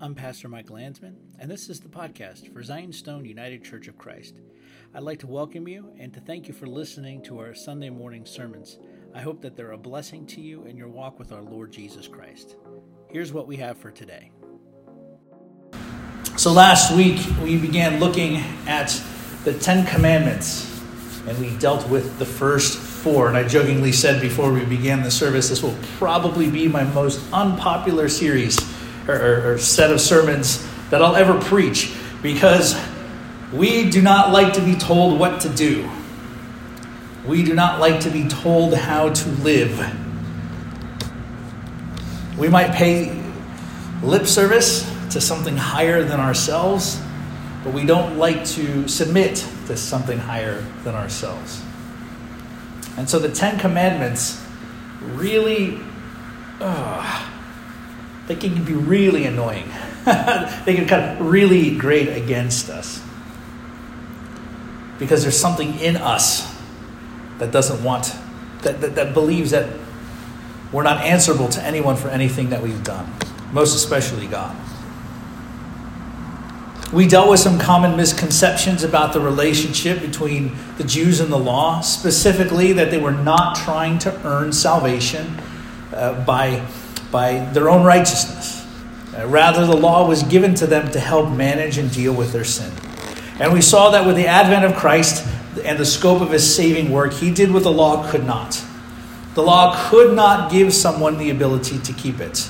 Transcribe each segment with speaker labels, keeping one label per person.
Speaker 1: I'm Pastor Mike Landsman, and this is the podcast for Zion Stone United Church of Christ. I'd like to welcome you and to thank you for listening to our Sunday morning sermons. I hope that they're a blessing to you in your walk with our Lord Jesus Christ. Here's what we have for today. So, last week we began looking at the Ten Commandments, and we dealt with the first four. And I jokingly said before we began the service, this will probably be my most unpopular series or, or, or set of sermons that I'll ever preach because we do not like to be told what to do. We do not like to be told how to live. We might pay lip service to something higher than ourselves, but we don't like to submit to something higher than ourselves. And so the Ten Commandments really, uh, they can be really annoying. they can kind of really grate against us. Because there's something in us that doesn't want, that, that, that believes that we're not answerable to anyone for anything that we've done, most especially God. We dealt with some common misconceptions about the relationship between the Jews and the law, specifically that they were not trying to earn salvation uh, by, by their own righteousness. Uh, rather, the law was given to them to help manage and deal with their sin. And we saw that with the advent of Christ and the scope of his saving work, he did what the law could not. The law could not give someone the ability to keep it.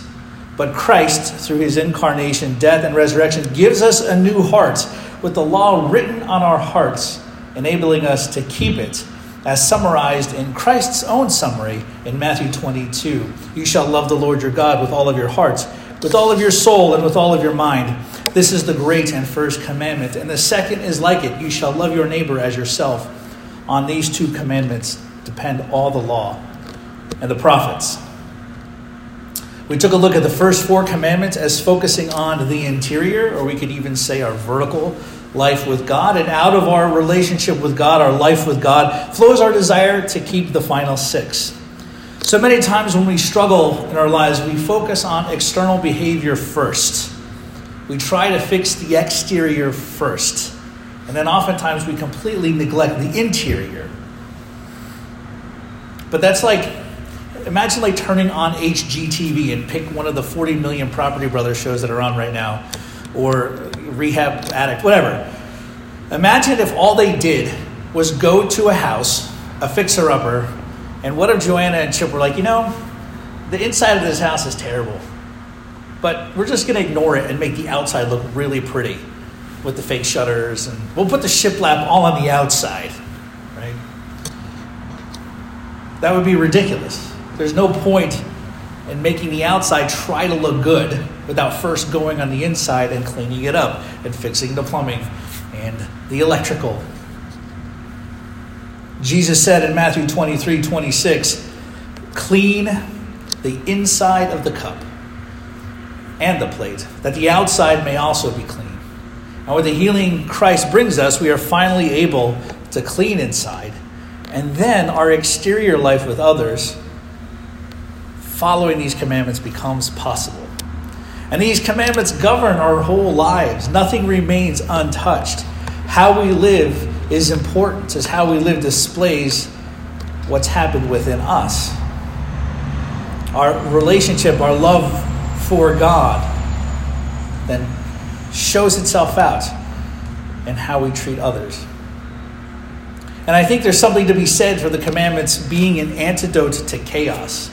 Speaker 1: But Christ, through his incarnation, death, and resurrection, gives us a new heart with the law written on our hearts, enabling us to keep it, as summarized in Christ's own summary in Matthew 22. You shall love the Lord your God with all of your heart, with all of your soul, and with all of your mind. This is the great and first commandment. And the second is like it you shall love your neighbor as yourself. On these two commandments depend all the law and the prophets. We took a look at the first four commandments as focusing on the interior, or we could even say our vertical life with God. And out of our relationship with God, our life with God, flows our desire to keep the final six. So many times when we struggle in our lives, we focus on external behavior first. We try to fix the exterior first. And then oftentimes we completely neglect the interior. But that's like imagine like turning on HGTV and pick one of the 40 million Property Brothers shows that are on right now, or Rehab Addict, whatever. Imagine if all they did was go to a house, a fixer upper, and what if Joanna and Chip were like, you know, the inside of this house is terrible, but we're just going to ignore it and make the outside look really pretty with the fake shutters, and we'll put the shiplap all on the outside, right? That would be ridiculous. There's no point in making the outside try to look good without first going on the inside and cleaning it up and fixing the plumbing and the electrical. Jesus said in Matthew 23 26, clean the inside of the cup and the plate, that the outside may also be clean. And with the healing Christ brings us, we are finally able to clean inside. And then our exterior life with others following these commandments becomes possible. And these commandments govern our whole lives. Nothing remains untouched. How we live is important, as how we live displays what's happened within us. Our relationship, our love for God, then shows itself out in how we treat others. And I think there's something to be said for the commandments being an antidote to chaos.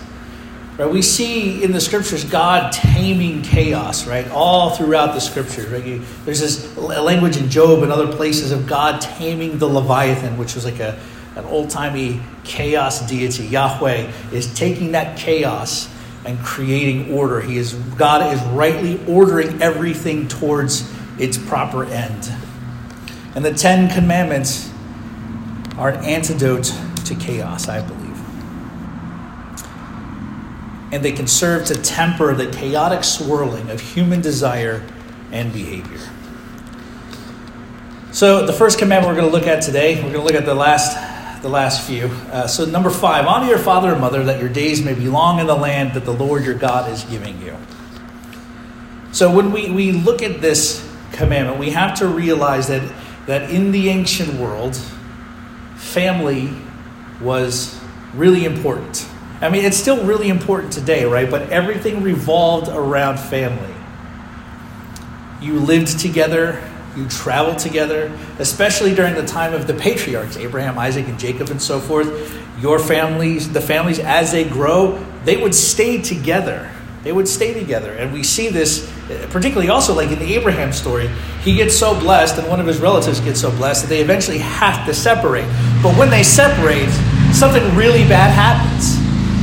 Speaker 1: Right? We see in the scriptures God taming chaos, right? All throughout the scriptures. Right? You, there's this language in Job and other places of God taming the Leviathan, which was like a, an old timey chaos deity. Yahweh is taking that chaos and creating order. He is God is rightly ordering everything towards its proper end. And the Ten Commandments are an antidote to chaos, I believe and they can serve to temper the chaotic swirling of human desire and behavior. So, the first commandment we're going to look at today, we're going to look at the last, the last few. Uh, so, number five honor your father and mother that your days may be long in the land that the Lord your God is giving you. So when we, we look at this commandment, we have to realize that, that in the ancient world, family was really important. I mean, it's still really important today, right? But everything revolved around family. You lived together, you traveled together, especially during the time of the patriarchs, Abraham, Isaac, and Jacob, and so forth. Your families, the families, as they grow, they would stay together. They would stay together. And we see this particularly also like in the Abraham story. He gets so blessed, and one of his relatives gets so blessed that they eventually have to separate. But when they separate, something really bad happens.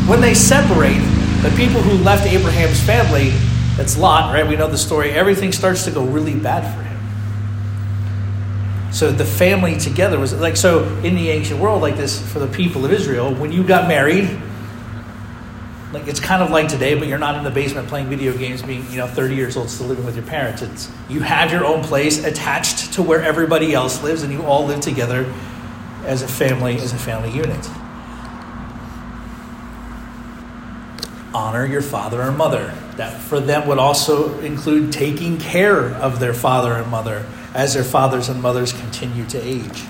Speaker 1: When they separate, the people who left Abraham's family, that's Lot, right? We know the story. Everything starts to go really bad for him. So the family together was like so in the ancient world, like this for the people of Israel. When you got married, like it's kind of like today, but you're not in the basement playing video games, being you know 30 years old, still living with your parents. It's you have your own place attached to where everybody else lives, and you all live together as a family, as a family unit. Honor your father and mother. That for them would also include taking care of their father and mother as their fathers and mothers continue to age.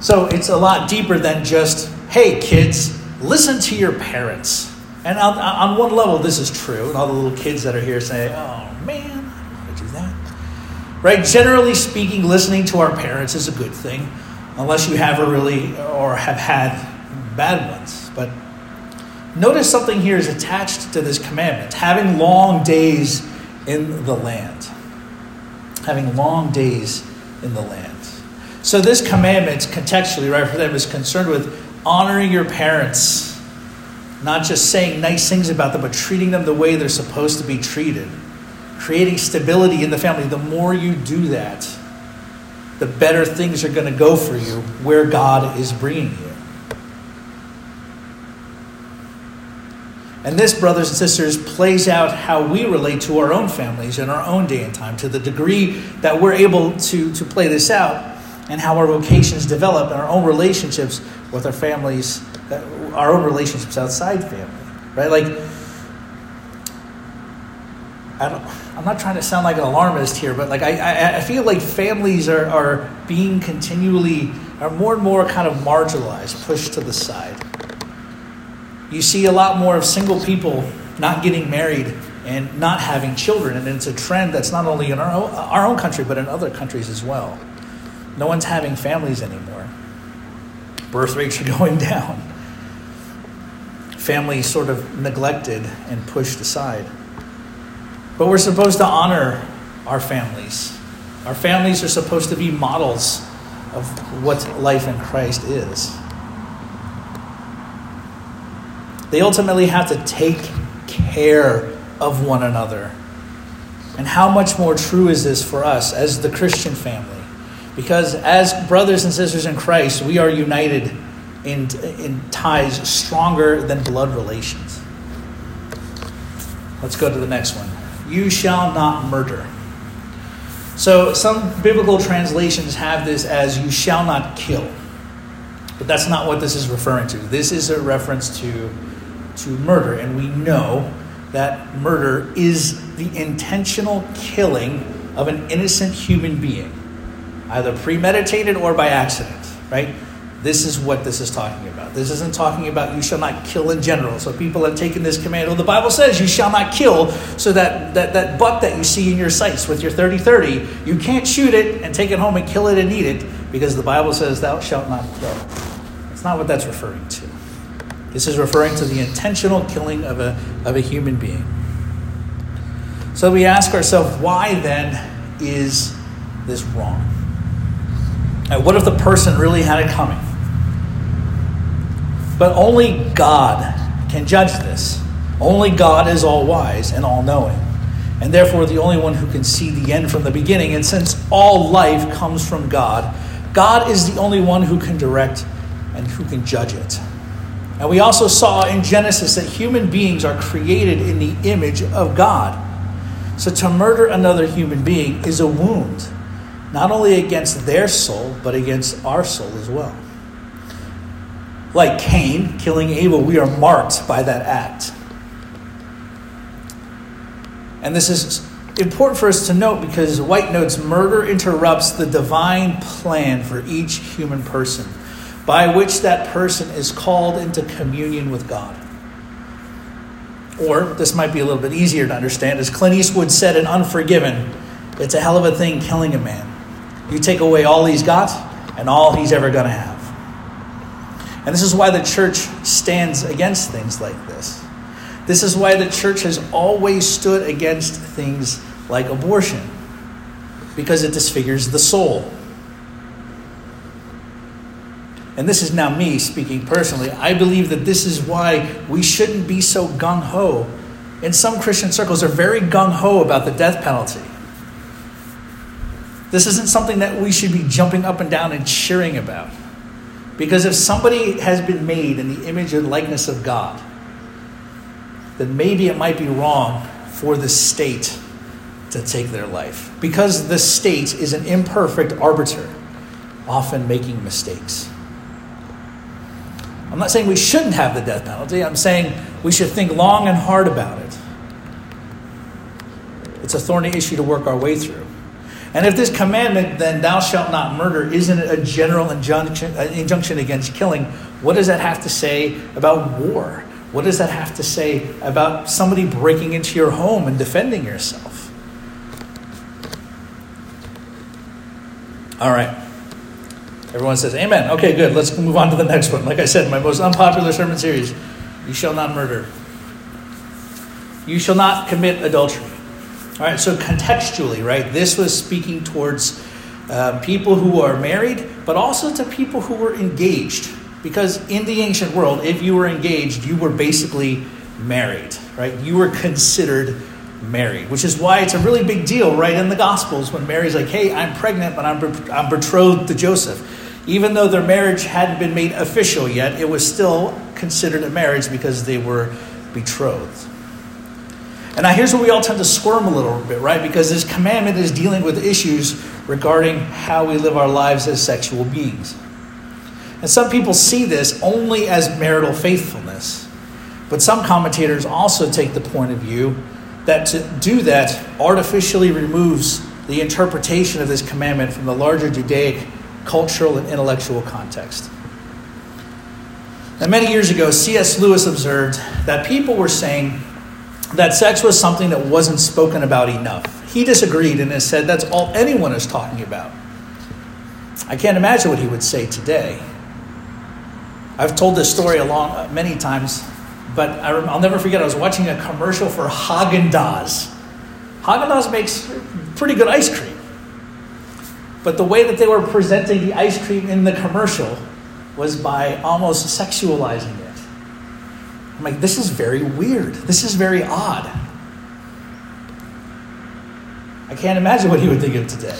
Speaker 1: So it's a lot deeper than just, hey, kids, listen to your parents. And on, on one level, this is true. And all the little kids that are here say, oh, man, I want to do that. Right? Generally speaking, listening to our parents is a good thing, unless you have a really, or have had bad ones. But notice something here is attached to this commandment having long days in the land. Having long days in the land. So, this commandment, contextually, right, for them is concerned with honoring your parents, not just saying nice things about them, but treating them the way they're supposed to be treated, creating stability in the family. The more you do that, the better things are going to go for you where God is bringing you. And this, brothers and sisters, plays out how we relate to our own families in our own day and time. To the degree that we're able to, to play this out, and how our vocations develop and our own relationships with our families, uh, our own relationships outside family, right? Like, I don't, I'm not trying to sound like an alarmist here, but like I, I, I feel like families are, are being continually, are more and more kind of marginalized, pushed to the side. You see a lot more of single people not getting married and not having children, and it's a trend that's not only in our own, our own country, but in other countries as well. No one's having families anymore. Birth rates are going down. Families sort of neglected and pushed aside. But we're supposed to honor our families. Our families are supposed to be models of what life in Christ is. They ultimately have to take care of one another. And how much more true is this for us as the Christian family? Because as brothers and sisters in Christ, we are united in, in ties stronger than blood relations. Let's go to the next one. You shall not murder. So, some biblical translations have this as you shall not kill. But that's not what this is referring to. This is a reference to, to murder. And we know that murder is the intentional killing of an innocent human being either premeditated or by accident, right? This is what this is talking about. This isn't talking about you shall not kill in general. So people have taken this command. Well, the Bible says you shall not kill. So that, that, that buck that you see in your sights with your 30 30, you can't shoot it and take it home and kill it and eat it because the Bible says thou shalt not kill. That's not what that's referring to. This is referring to the intentional killing of a, of a human being. So we ask ourselves, why then is this wrong? And what if the person really had it coming? But only God can judge this. Only God is all wise and all knowing, and therefore the only one who can see the end from the beginning. And since all life comes from God, God is the only one who can direct and who can judge it. And we also saw in Genesis that human beings are created in the image of God. So to murder another human being is a wound not only against their soul, but against our soul as well. Like Cain killing Abel, we are marked by that act. And this is important for us to note because White notes murder interrupts the divine plan for each human person by which that person is called into communion with God. Or, this might be a little bit easier to understand, as Clint Eastwood said in Unforgiven, it's a hell of a thing killing a man. You take away all he's got and all he's ever going to have. And this is why the church stands against things like this. This is why the church has always stood against things like abortion, because it disfigures the soul. And this is now me speaking personally. I believe that this is why we shouldn't be so gung ho. In some Christian circles, they're very gung ho about the death penalty. This isn't something that we should be jumping up and down and cheering about. Because if somebody has been made in the image and likeness of God, then maybe it might be wrong for the state to take their life. Because the state is an imperfect arbiter, often making mistakes. I'm not saying we shouldn't have the death penalty, I'm saying we should think long and hard about it. It's a thorny issue to work our way through. And if this commandment, then thou shalt not murder, isn't it a general injunction, uh, injunction against killing? What does that have to say about war? What does that have to say about somebody breaking into your home and defending yourself? All right. Everyone says amen. Okay, good. Let's move on to the next one. Like I said, my most unpopular sermon series You shall not murder. You shall not commit adultery. All right, so contextually, right, this was speaking towards uh, people who are married, but also to people who were engaged. Because in the ancient world, if you were engaged, you were basically married, right? You were considered married, which is why it's a really big deal, right, in the Gospels when Mary's like, hey, I'm pregnant, but I'm, I'm betrothed to Joseph. Even though their marriage hadn't been made official yet, it was still considered a marriage because they were betrothed. And now here's where we all tend to squirm a little bit, right? Because this commandment is dealing with issues regarding how we live our lives as sexual beings. And some people see this only as marital faithfulness. But some commentators also take the point of view that to do that artificially removes the interpretation of this commandment from the larger Judaic cultural and intellectual context. Now, many years ago, C.S. Lewis observed that people were saying that sex was something that wasn't spoken about enough. He disagreed and has said that's all anyone is talking about. I can't imagine what he would say today. I've told this story along uh, many times, but I, will never forget. I was watching a commercial for Haagen Dazs. Haagen Dazs makes pretty good ice cream, but the way that they were presenting the ice cream in the commercial was by almost sexualizing it. I'm like, this is very weird. This is very odd. I can't imagine what he would think of today.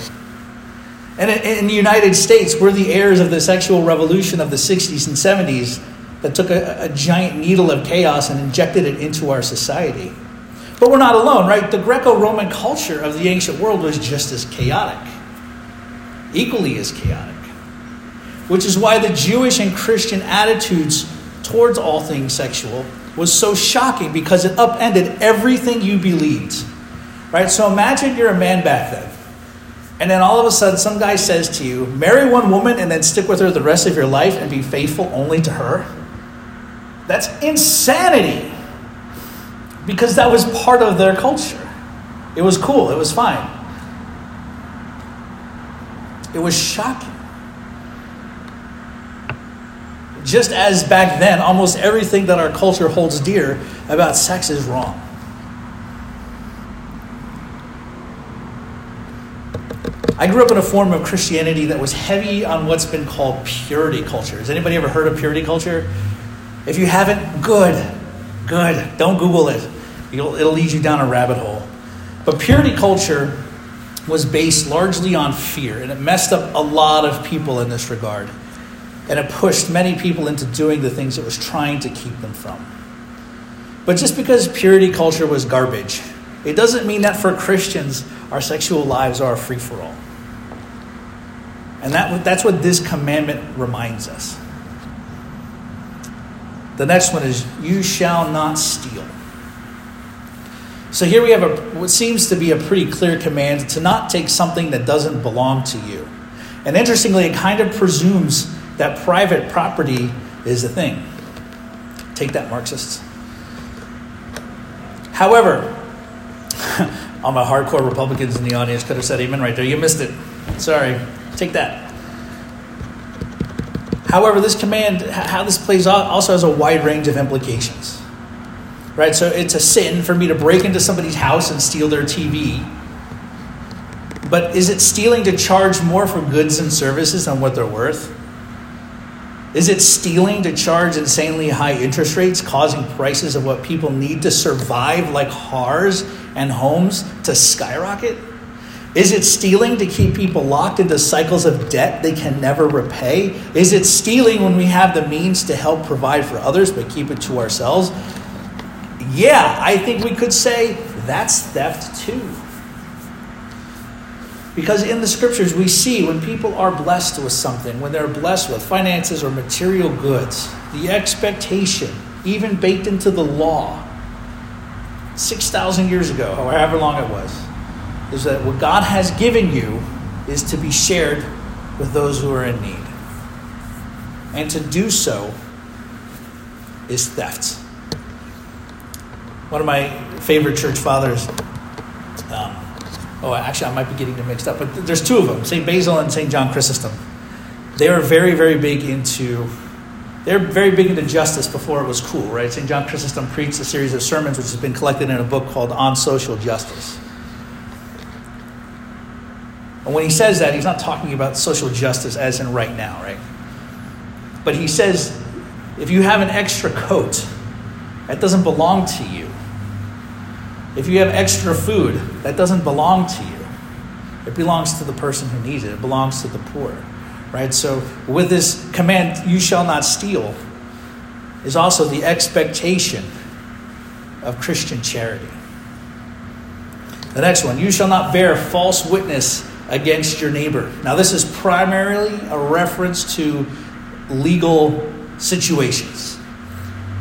Speaker 1: And in the United States, we're the heirs of the sexual revolution of the 60s and 70s that took a, a giant needle of chaos and injected it into our society. But we're not alone, right? The Greco Roman culture of the ancient world was just as chaotic, equally as chaotic. Which is why the Jewish and Christian attitudes towards all things sexual was so shocking because it upended everything you believed. Right? So imagine you're a man back then. And then all of a sudden, some guy says to you, marry one woman and then stick with her the rest of your life and be faithful only to her. That's insanity. Because that was part of their culture. It was cool, it was fine. It was shocking. Just as back then, almost everything that our culture holds dear about sex is wrong. I grew up in a form of Christianity that was heavy on what's been called purity culture. Has anybody ever heard of purity culture? If you haven't, good, good. Don't Google it, it'll, it'll lead you down a rabbit hole. But purity culture was based largely on fear, and it messed up a lot of people in this regard and it pushed many people into doing the things it was trying to keep them from. But just because purity culture was garbage, it doesn't mean that for Christians, our sexual lives are a free for all. And that, that's what this commandment reminds us. The next one is, You shall not steal. So here we have a, what seems to be a pretty clear command to not take something that doesn't belong to you. And interestingly, it kind of presumes that private property is a thing. Take that, Marxists. However, all my hardcore Republicans in the audience could have said amen right there. You missed it. Sorry. Take that. However, this command, how this plays out, also has a wide range of implications. Right? So it's a sin for me to break into somebody's house and steal their TV. But is it stealing to charge more for goods and services than what they're worth? Is it stealing to charge insanely high interest rates, causing prices of what people need to survive, like cars and homes, to skyrocket? Is it stealing to keep people locked into cycles of debt they can never repay? Is it stealing when we have the means to help provide for others but keep it to ourselves? Yeah, I think we could say that's theft too. Because in the scriptures, we see when people are blessed with something, when they're blessed with finances or material goods, the expectation, even baked into the law, 6,000 years ago, however long it was, is that what God has given you is to be shared with those who are in need. And to do so is theft. One of my favorite church fathers, um, oh, actually, I might be getting them mixed up, but there's two of them St. Basil and St. John Chrysostom. They were very, very big into. They're very big into justice before it was cool, right? St. John Chrysostom preached a series of sermons which has been collected in a book called On Social Justice. And when he says that, he's not talking about social justice as in right now, right? But he says if you have an extra coat, that doesn't belong to you. If you have extra food, that doesn't belong to you. It belongs to the person who needs it, it belongs to the poor. Right? So, with this command, you shall not steal, is also the expectation of Christian charity. The next one, you shall not bear false witness against your neighbor. Now, this is primarily a reference to legal situations.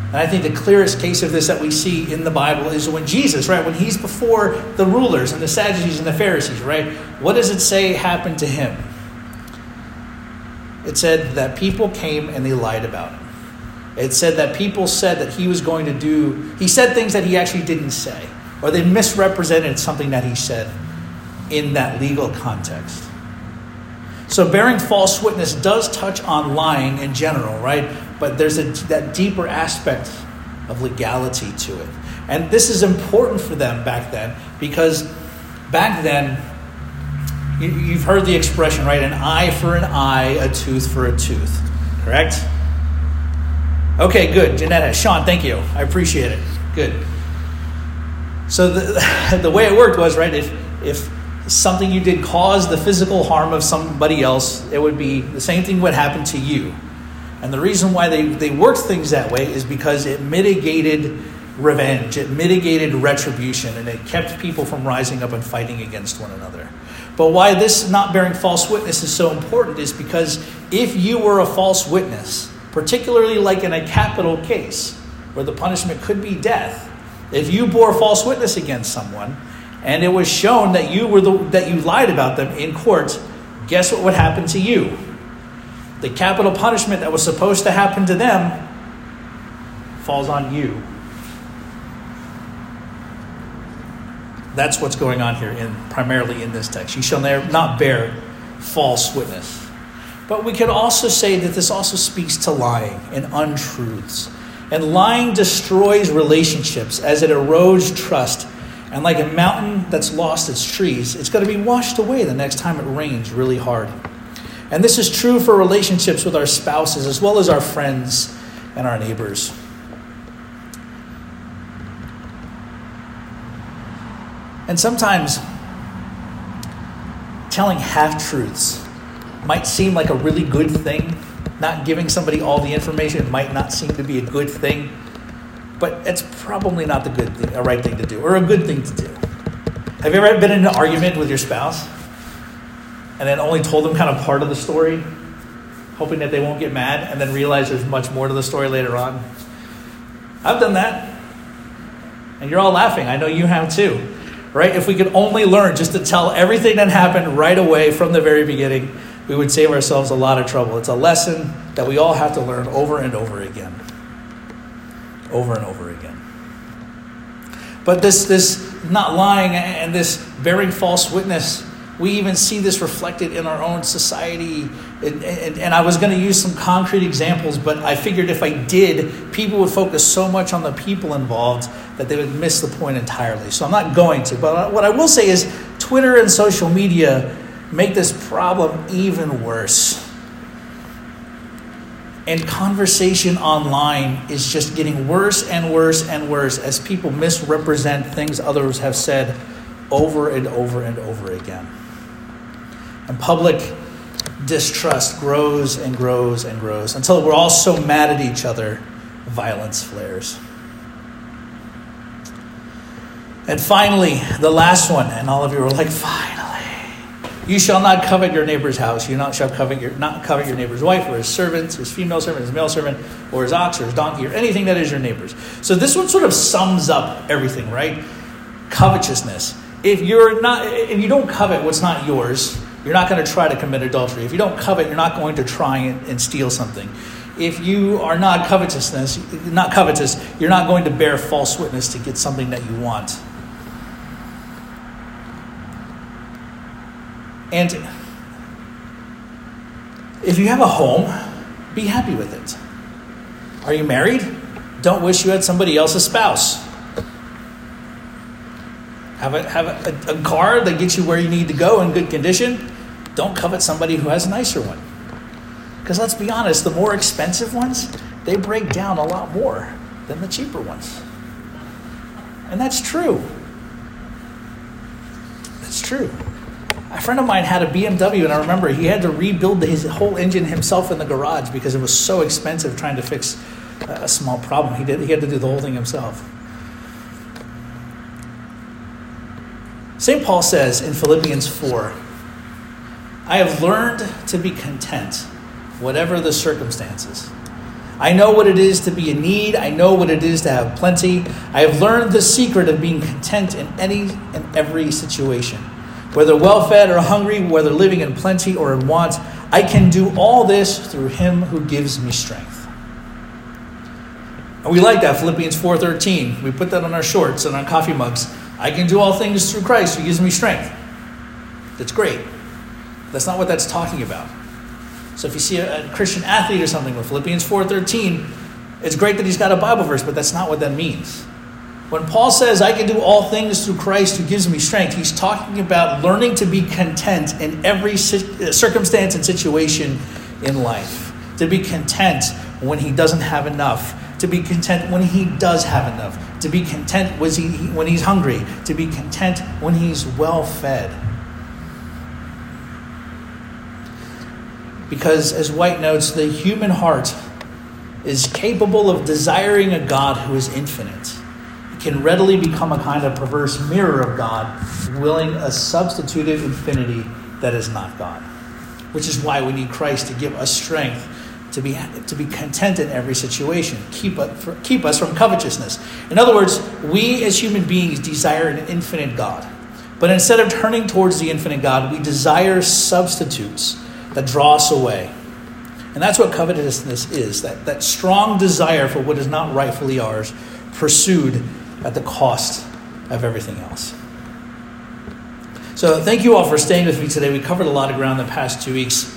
Speaker 1: And I think the clearest case of this that we see in the Bible is when Jesus, right, when he's before the rulers and the Sadducees and the Pharisees, right, what does it say happened to him? It said that people came and they lied about him. It said that people said that he was going to do, he said things that he actually didn't say, or they misrepresented something that he said in that legal context. So, bearing false witness does touch on lying in general, right? But there's a, that deeper aspect of legality to it. And this is important for them back then because back then, you, you've heard the expression, right? An eye for an eye, a tooth for a tooth, correct? Okay, good. Janetta, Sean, thank you. I appreciate it. Good. So the, the way it worked was, right, if, if something you did caused the physical harm of somebody else, it would be the same thing would happen to you. And the reason why they, they worked things that way is because it mitigated revenge, it mitigated retribution, and it kept people from rising up and fighting against one another. But why this not bearing false witness is so important is because if you were a false witness, particularly like in a capital case where the punishment could be death, if you bore false witness against someone, and it was shown that you were the, that you lied about them in court, guess what would happen to you? The capital punishment that was supposed to happen to them falls on you. That's what's going on here in primarily in this text. You shall not bear false witness. But we could also say that this also speaks to lying and untruths. And lying destroys relationships as it erodes trust and like a mountain that's lost its trees, it's going to be washed away the next time it rains really hard. And this is true for relationships with our spouses as well as our friends and our neighbors. And sometimes telling half truths might seem like a really good thing. Not giving somebody all the information might not seem to be a good thing. But it's probably not the good thing, a right thing to do, or a good thing to do. Have you ever been in an argument with your spouse and then only told them kind of part of the story, hoping that they won't get mad, and then realize there's much more to the story later on? I've done that. And you're all laughing. I know you have too. Right? If we could only learn just to tell everything that happened right away from the very beginning, we would save ourselves a lot of trouble. It's a lesson that we all have to learn over and over again. Over and over again. But this, this not lying and this bearing false witness we even see this reflected in our own society. And, and, and I was going to use some concrete examples, but I figured if I did, people would focus so much on the people involved that they would miss the point entirely. So I'm not going to. But what I will say is Twitter and social media make this problem even worse. And conversation online is just getting worse and worse and worse as people misrepresent things others have said over and over and over again. And public distrust grows and grows and grows until we're all so mad at each other, violence flares. And finally, the last one, and all of you are like, finally. You shall not covet your neighbor's house. You not shall covet your not covet your neighbor's wife, or his servant, his female servant, his male servant, or his ox, or his donkey, or anything that is your neighbor's. So this one sort of sums up everything, right? Covetousness. If you're not, if you don't covet what's not yours, you're not going to try to commit adultery. If you don't covet, you're not going to try and, and steal something. If you are not covetousness, not covetous, you're not going to bear false witness to get something that you want. And if you have a home, be happy with it. Are you married? Don't wish you had somebody else's spouse. Have a, have a, a, car that gets you where you need to go in good condition. Don't covet somebody who has a nicer one. Because let's be honest, the more expensive ones, they break down a lot more than the cheaper ones. And that's true. That's true. A friend of mine had a BMW, and I remember he had to rebuild his whole engine himself in the garage because it was so expensive trying to fix a small problem. He, did, he had to do the whole thing himself. St. Paul says in Philippians 4 I have learned to be content, whatever the circumstances. I know what it is to be in need. I know what it is to have plenty. I have learned the secret of being content in any and every situation. Whether well fed or hungry, whether living in plenty or in want, I can do all this through him who gives me strength. And we like that, Philippians 4.13. We put that on our shorts and on coffee mugs. I can do all things through Christ who gives me strength. That's great. That's not what that's talking about. So if you see a, a Christian athlete or something with Philippians 4:13, it's great that he's got a Bible verse, but that's not what that means. When Paul says, I can do all things through Christ who gives me strength, he's talking about learning to be content in every uh, circumstance and situation in life. To be content when he doesn't have enough to be content when he does have enough, to be content when he's hungry, to be content when he's well fed. Because, as White notes, the human heart is capable of desiring a God who is infinite. Can readily become a kind of perverse mirror of God, willing a substitutive infinity that is not God. Which is why we need Christ to give us strength to be, to be content in every situation, keep, keep us from covetousness. In other words, we as human beings desire an infinite God. But instead of turning towards the infinite God, we desire substitutes that draw us away. And that's what covetousness is that, that strong desire for what is not rightfully ours, pursued at the cost of everything else. So, thank you all for staying with me today. We covered a lot of ground the past two weeks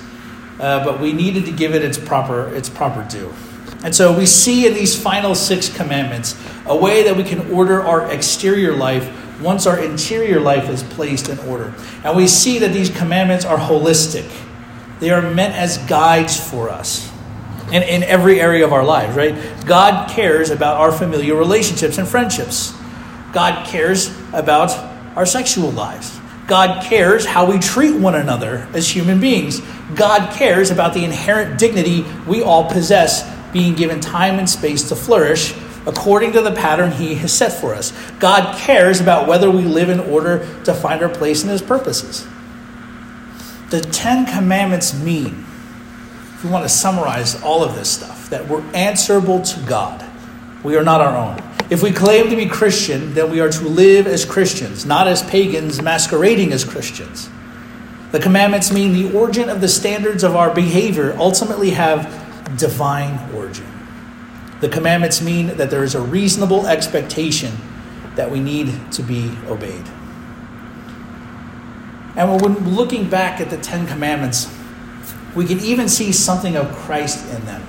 Speaker 1: uh, but we needed to give it its proper its proper due. And so we see in these final six commandments a way that we can order our exterior life once our interior life is placed in order. And we see that these commandments are holistic. They are meant as guides for us in, in every area of our lives, right? God cares about our familiar relationships and friendships. God cares about our sexual lives. God cares how we treat one another as human beings. God cares about the inherent dignity we all possess, being given time and space to flourish according to the pattern He has set for us. God cares about whether we live in order to find our place in His purposes. The Ten Commandments mean, we want to summarize all of this stuff, that we're answerable to God. We are not our own. If we claim to be Christian, then we are to live as Christians, not as pagans masquerading as Christians. The commandments mean the origin of the standards of our behavior ultimately have divine origin. The commandments mean that there is a reasonable expectation that we need to be obeyed. And when looking back at the Ten Commandments, we can even see something of Christ in them.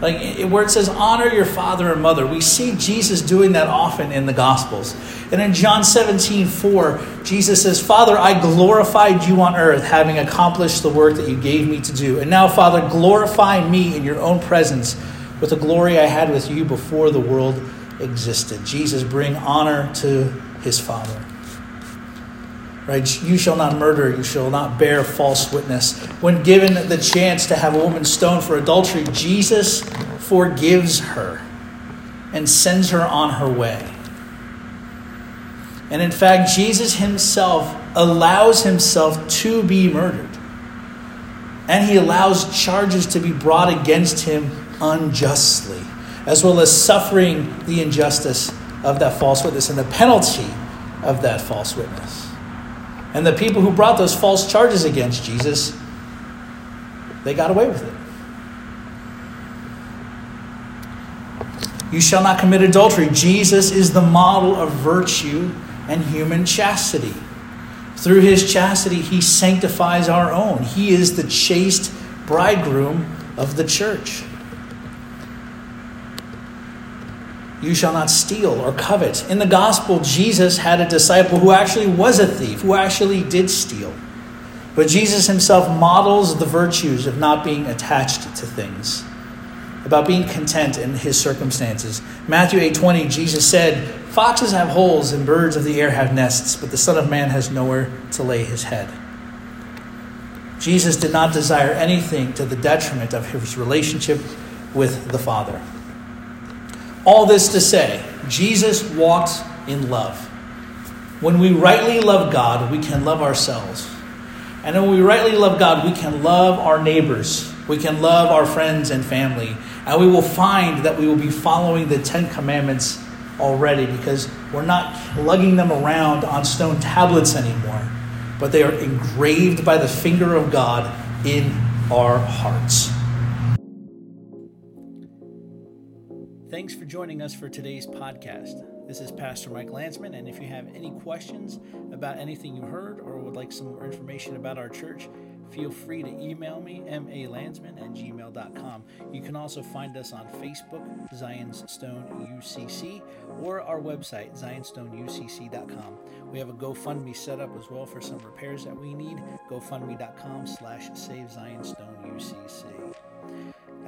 Speaker 1: Like where it says, honor your father and mother, we see Jesus doing that often in the Gospels. And in John 17, 4, Jesus says, Father, I glorified you on earth, having accomplished the work that you gave me to do. And now, Father, glorify me in your own presence with the glory I had with you before the world existed. Jesus bring honor to his Father. Right? You shall not murder, you shall not bear false witness. When given the chance to have a woman stoned for adultery, Jesus forgives her and sends her on her way. And in fact, Jesus himself allows himself to be murdered. And he allows charges to be brought against him unjustly, as well as suffering the injustice of that false witness and the penalty of that false witness. And the people who brought those false charges against Jesus, they got away with it. You shall not commit adultery. Jesus is the model of virtue and human chastity. Through his chastity, he sanctifies our own. He is the chaste bridegroom of the church. You shall not steal or covet. In the gospel, Jesus had a disciple who actually was a thief, who actually did steal. But Jesus himself models the virtues of not being attached to things, about being content in his circumstances. Matthew 8:20, Jesus said, "Foxes have holes and birds of the air have nests, but the Son of man has nowhere to lay his head." Jesus did not desire anything to the detriment of his relationship with the Father. All this to say, Jesus walked in love. When we rightly love God, we can love ourselves. And when we rightly love God, we can love our neighbors. We can love our friends and family. And we will find that we will be following the Ten Commandments already because we're not lugging them around on stone tablets anymore, but they are engraved by the finger of God in our hearts. Thanks for joining us for today's podcast. This is Pastor Mike Landsman, and if you have any questions about anything you heard or would like some more information about our church, feel free to email me, malandsman at gmail.com. You can also find us on Facebook, Zion's Stone UCC, or our website, zionstoneucc.com. We have a GoFundMe set up as well for some repairs that we need, gofundme.com slash save Zion Stone UCC.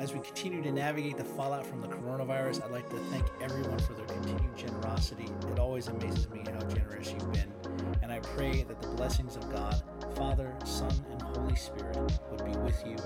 Speaker 1: As we continue to navigate the fallout from the coronavirus, I'd like to thank everyone for their continued generosity. It always amazes me how generous you've been. And I pray that the blessings of God, Father, Son, and Holy Spirit would be with you